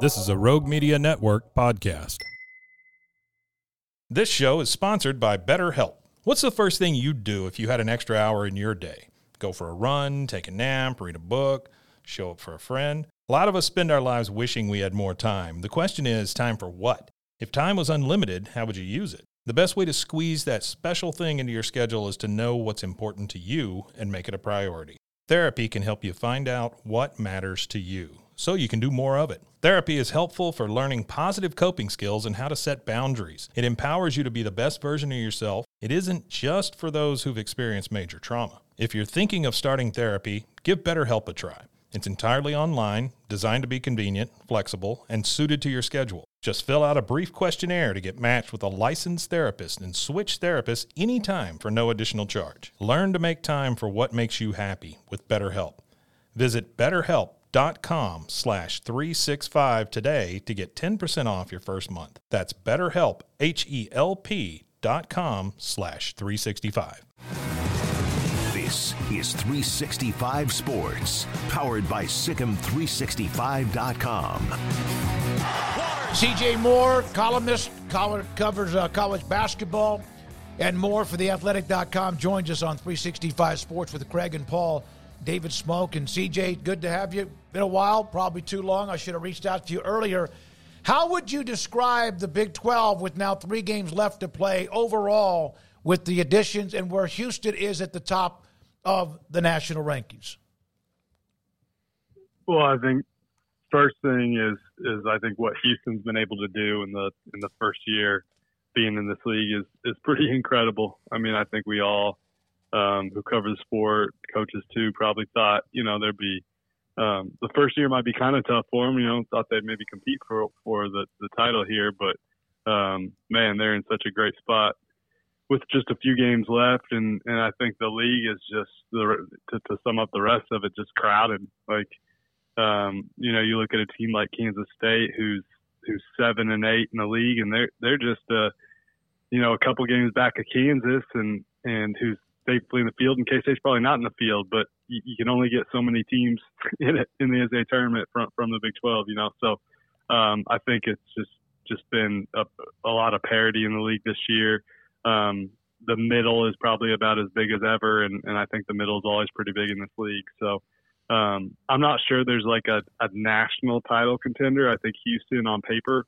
This is a Rogue Media Network podcast. This show is sponsored by BetterHelp. What's the first thing you'd do if you had an extra hour in your day? Go for a run, take a nap, read a book, show up for a friend? A lot of us spend our lives wishing we had more time. The question is, time for what? If time was unlimited, how would you use it? The best way to squeeze that special thing into your schedule is to know what's important to you and make it a priority. Therapy can help you find out what matters to you so you can do more of it. Therapy is helpful for learning positive coping skills and how to set boundaries. It empowers you to be the best version of yourself. It isn't just for those who've experienced major trauma. If you're thinking of starting therapy, give BetterHelp a try. It's entirely online, designed to be convenient, flexible, and suited to your schedule. Just fill out a brief questionnaire to get matched with a licensed therapist and switch therapists anytime for no additional charge. Learn to make time for what makes you happy with BetterHelp. Visit betterhelp.com slash 365 today to get 10% off your first month. That's betterhelp, H-E-L-P dot com slash 365. This is 365 Sports, powered by Sikkim365.com. CJ Moore, columnist, covers uh, college basketball and more for theathletic.com, joins us on 365 Sports with Craig and Paul, David Smoke. And CJ, good to have you. Been a while, probably too long. I should have reached out to you earlier. How would you describe the Big 12 with now three games left to play overall with the additions and where Houston is at the top of the national rankings? Well, I think first thing is is I think what Houston's been able to do in the in the first year being in this league is is pretty incredible. I mean, I think we all um, who cover the sport, coaches too, probably thought you know there'd be um, the first year might be kind of tough for them. You know, thought they'd maybe compete for for the the title here, but um, man, they're in such a great spot with just a few games left, and and I think the league is just the to, to sum up the rest of it, just crowded. Like, um, you know, you look at a team like Kansas State, who's who's seven and eight in the league, and they're they're just uh, you know, a couple games back of Kansas, and and who's safely in the field. And K State's probably not in the field, but you, you can only get so many teams in it in the NCAA tournament from from the Big 12. You know, so um, I think it's just just been a, a lot of parity in the league this year. Um, the middle is probably about as big as ever, and, and I think the middle is always pretty big in this league. So um, I'm not sure there's like a, a national title contender. I think Houston on paper,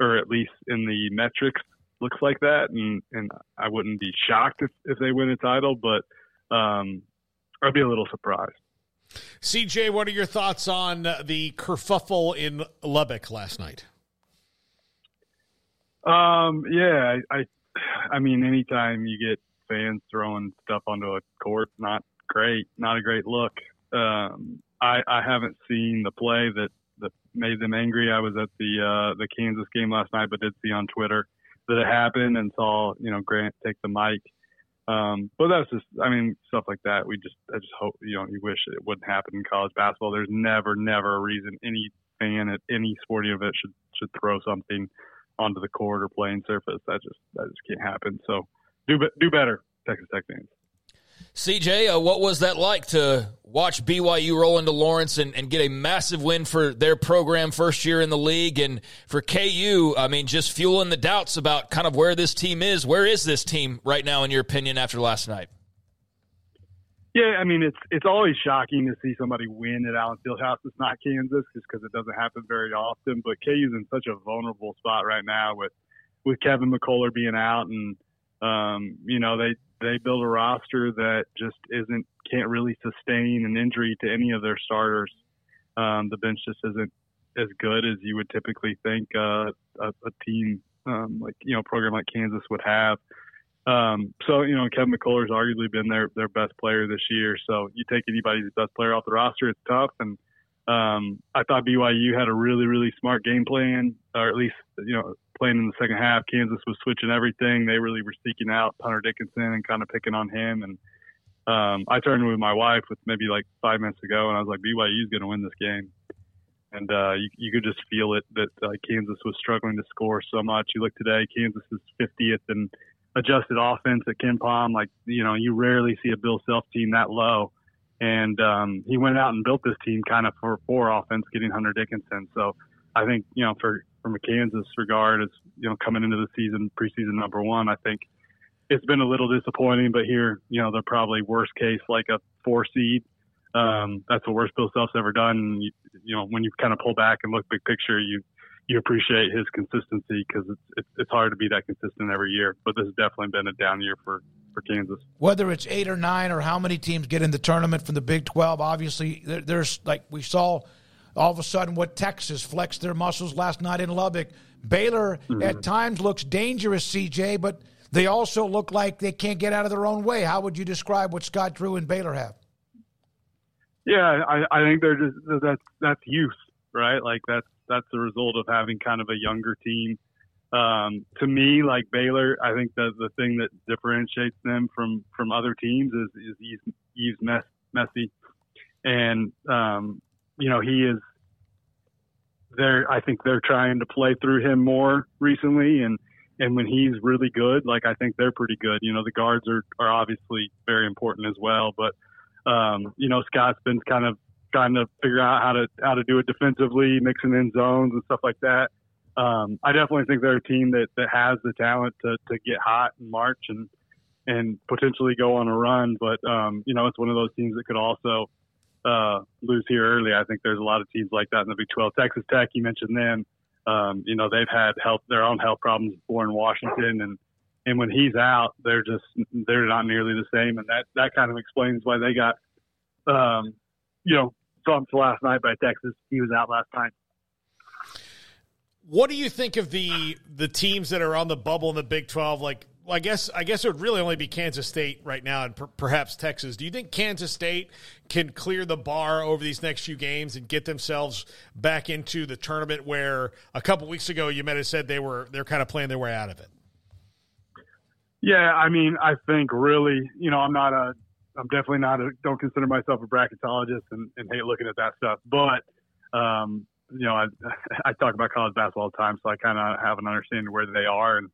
or at least in the metrics, looks like that, and and I wouldn't be shocked if, if they win a title, but um, I'd be a little surprised. CJ, what are your thoughts on the kerfuffle in Lubbock last night? Um, yeah, I, I I mean, anytime you get fans throwing stuff onto a court, not great, not a great look. Um, I, I haven't seen the play that, that made them angry. I was at the uh, the Kansas game last night, but did see on Twitter that it happened and saw you know Grant take the mic. Um, but that's just, I mean, stuff like that. We just, I just hope, you know, you wish it wouldn't happen in college basketball. There's never, never a reason any fan at any sporting event should should throw something onto the court or playing surface. That just that just can't happen. So do do better, Texas Tech fans. CJ, uh, what was that like to watch BYU roll into Lawrence and, and, get a massive win for their program first year in the league? And for KU, I mean, just fueling the doubts about kind of where this team is. Where is this team right now, in your opinion, after last night? Yeah, I mean, it's it's always shocking to see somebody win at Allen Fieldhouse. It's not Kansas just because it doesn't happen very often. But KU's in such a vulnerable spot right now with with Kevin McCullar being out, and um, you know they they build a roster that just isn't can't really sustain an injury to any of their starters. Um, the bench just isn't as good as you would typically think uh, a, a team um, like you know program like Kansas would have. Um, so you know, Kevin McCullar's arguably been their their best player this year. So you take anybody's best player off the roster, it's tough. And Um, I thought BYU had a really, really smart game plan, or at least, you know, playing in the second half. Kansas was switching everything. They really were seeking out Hunter Dickinson and kind of picking on him. And um, I turned with my wife with maybe like five minutes ago, and I was like, BYU's going to win this game. And uh, you, you could just feel it that uh, Kansas was struggling to score so much. You look today, Kansas is 50th in adjusted offense at KenPom. Like, you know, you rarely see a Bill Self team that low and um, he went out and built this team kind of for for offense, getting Hunter Dickinson. So I think you know for from a Kansas regard, as you know coming into the season preseason number one, I think it's been a little disappointing. But here, you know, they're probably worst case like a four seed. Um, that's the worst Bill Self's ever done. You, you know, when you kind of pull back and look big picture, you you appreciate his consistency because it's, it's it's hard to be that consistent every year. But this has definitely been a down year for for Kansas. Whether it's eight or nine, or how many teams get in the tournament from the Big 12, obviously, there's like we saw all of a sudden what Texas flexed their muscles last night in Lubbock. Baylor mm-hmm. at times looks dangerous, CJ, but they also look like they can't get out of their own way. How would you describe what Scott Drew and Baylor have? Yeah, I, I think they're just that's that's youth, right? Like that's that's the result of having kind of a younger team um, to me, like Baylor, I think the the thing that differentiates them from from other teams is is he's he's mess, Missi, and um, you know he is. They're I think they're trying to play through him more recently, and and when he's really good, like I think they're pretty good. You know the guards are are obviously very important as well, but um, you know Scott's been kind of trying to figure out how to how to do it defensively, mixing in zones and stuff like that um, I definitely think they're a team that, that has the talent to, to get hot in March and and potentially go on a run. But um, you know, it's one of those teams that could also uh, lose here early. I think there's a lot of teams like that in the Big 12. Texas Tech, you mentioned them. Um, you know, they've had health their own health problems before in Washington, and and when he's out, they're just they're not nearly the same, and that that kind of explains why they got um, you know thumped last night by Texas. He was out last night. What do you think of the the teams that are on the bubble in the Big Twelve? Like, I guess I guess it would really only be Kansas State right now, and per- perhaps Texas. Do you think Kansas State can clear the bar over these next few games and get themselves back into the tournament? Where a couple weeks ago you might have said they were they're kind of playing their way out of it. Yeah, I mean, I think really, you know, I'm not a, I'm definitely not a, don't consider myself a bracketologist and, and hate looking at that stuff, but um, you know, I, I talk about college basketball all the time, so I kind of have an understanding where they are, and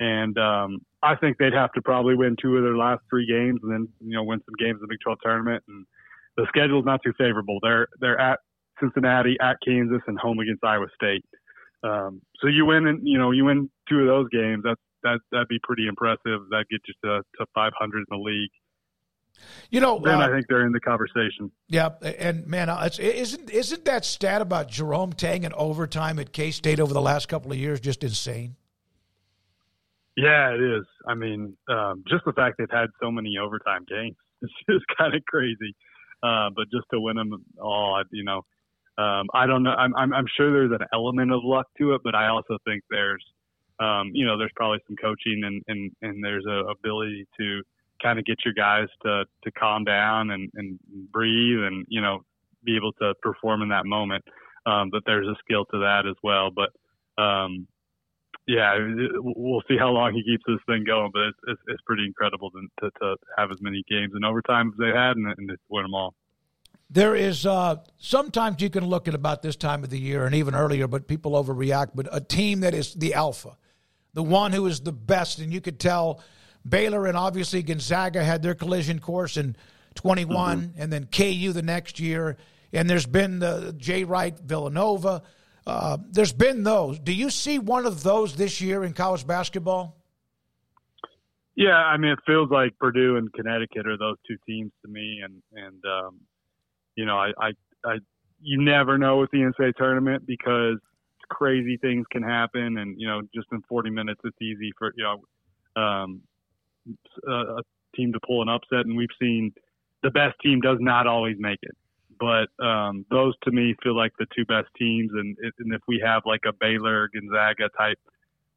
and um, I think they'd have to probably win two of their last three games, and then you know win some games in the Big 12 tournament. And the schedule's not too favorable. They're they're at Cincinnati, at Kansas, and home against Iowa State. Um, so you win, and you know you win two of those games. That's that that'd be pretty impressive. That gets you to to 500 in the league. You know, then uh, I think they're in the conversation. Yeah, and man, uh, isn't isn't that stat about Jerome Tang and overtime at K State over the last couple of years just insane? Yeah, it is. I mean, um, just the fact they've had so many overtime games is just kind of crazy. Uh, but just to win them all, you know, um, I don't know. I'm, I'm, I'm sure there's an element of luck to it, but I also think there's, um, you know, there's probably some coaching and and and there's a ability to kind of get your guys to to calm down and and breathe and you know be able to perform in that moment. Um, but there's a skill to that as well. But um, yeah, we'll see how long he keeps this thing going. But it's it's, it's pretty incredible to, to, to have as many games in overtime as they had and, and to win them all. There is uh, sometimes you can look at about this time of the year and even earlier, but people overreact. But a team that is the alpha, the one who is the best, and you could tell Baylor and obviously Gonzaga had their collision course in 21, mm-hmm. and then KU the next year. And there's been the Jay Wright Villanova. Uh, there's been those. Do you see one of those this year in college basketball? Yeah, I mean, it feels like Purdue and Connecticut are those two teams to me, and and um, you know, I, I, I, you never know with the NCAA tournament because crazy things can happen, and you know, just in 40 minutes, it's easy for you know, um, a team to pull an upset, and we've seen the best team does not always make it. But um, those to me feel like the two best teams, and, and if we have like a Baylor Gonzaga type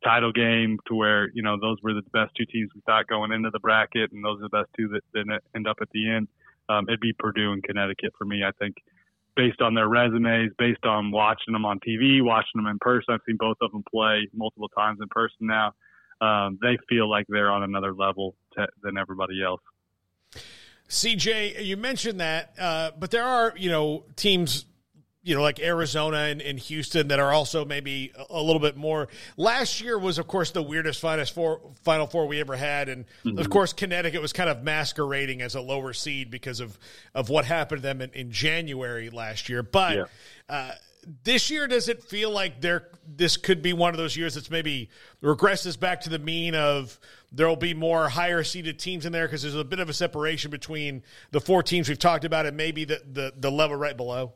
title game to where you know those were the best two teams we thought going into the bracket, and those are the best two that then end up at the end. Um, it'd be Purdue and Connecticut for me. I think based on their resumes, based on watching them on TV, watching them in person. I've seen both of them play multiple times in person now. Um, they feel like they're on another level than everybody else. CJ, you mentioned that, uh, but there are you know teams you know, like Arizona and, and, Houston that are also maybe a, little bit more. Last year was, of course, the weirdest Final Four, Final Four we ever had, and mm-hmm. of course, Connecticut was kind of masquerading as a lower seed because of of what happened to them in, in January last year. But yeah. uh, this year, does it feel like there this could be one of those years that's maybe regresses back to the mean of there will be more higher seeded teams in there because there's a bit of a separation between the four teams we've talked about and maybe the the, the level right below.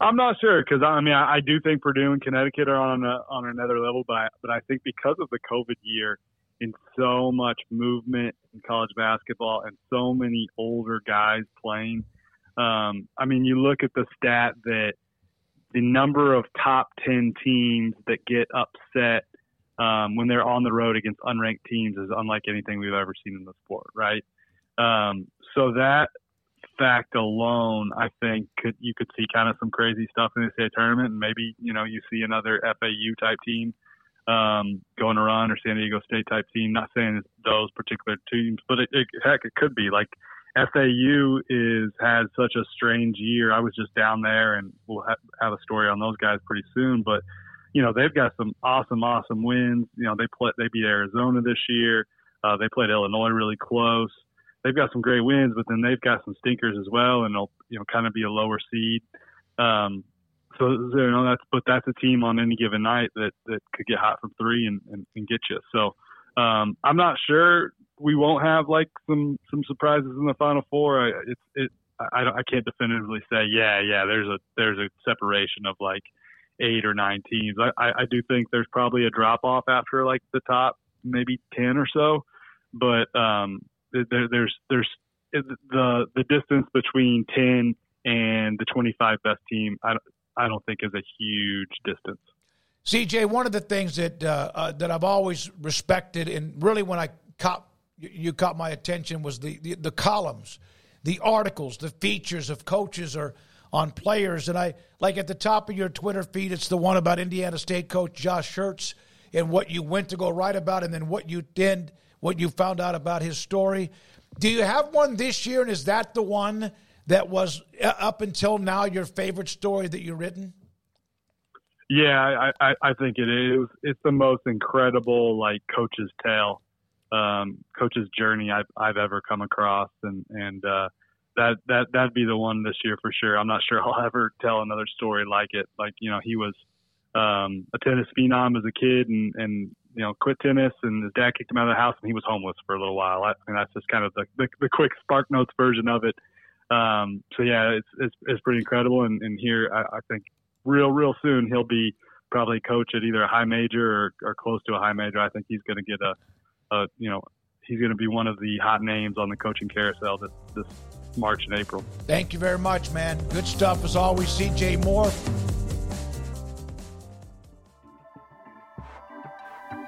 I'm not sure because I mean I, I, do think Purdue and Connecticut are on a, on another level, but I, but I think because of the COVID year and so much movement in college basketball and so many older guys playing, um, I mean you look at the stat that the number of top ten teams that get upset um, when they're on the road against unranked teams is unlike anything we've ever seen in the sport, right? Um, so that fact alone, I think could you could see kind of some crazy stuff in the state tournament, and maybe you know you see another FAU type team um, going around or San Diego State type team. Not saying those particular teams, but it, it, heck, it could be like FAU is has such a strange year. I was just down there, and we'll ha- have a story on those guys pretty soon. But you know they've got some awesome, awesome wins. You know they play they beat Arizona this year. Uh, they played Illinois really close they've got some great wins, but then they've got some stinkers as well, and they'll you know kind of be a lower seed. Um, so you know that's but that's a team on any given night that that could get hot from three and and, and get you. So um, I'm not sure we won't have like some some surprises in the final four. I, it's it I I can't definitively say yeah yeah there's a there's a separation of like eight or nine teams. I, I, I do think there's probably a drop off after like the top maybe ten or so, but um, there, there's there's the the distance between 10 and the 25 best team. I I don't think is a huge distance. CJ, one of the things that uh, uh, that I've always respected, and really when I caught you caught my attention, was the, the, the columns, the articles, the features of coaches or on players. And I like at the top of your Twitter feed, it's the one about Indiana State coach Josh Schertz and what you went to go write about, and then what you did what you found out about his story. Do you have one this year, and is that the one that was uh, up until now your favorite story that you've written? Yeah, I, I, I think it is. It's the most incredible like coach's tale, um, coach's journey I've I've ever come across, and and uh, that that that'd be the one this year for sure. I'm not sure I'll ever tell another story like it. Like you know, he was um, a tennis phenom as a kid, and and you know, quit tennis and his dad kicked him out of the house and he was homeless for a little while. I, and that's just kind of the, the, the quick Spark Notes version of it. Um, so yeah, it's, it's, it's pretty incredible. And, and here, I, I think real, real soon he'll be probably coach at either a high major or, or close to a high major. I think he's going to get a, a, you know, he's going to be one of the hot names on the coaching carousel this, this March and April. Thank you very much, man. Good stuff as always. CJ Moore.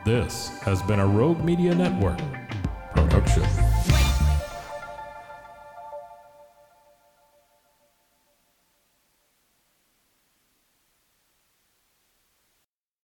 This has been a Rogue Media Network production.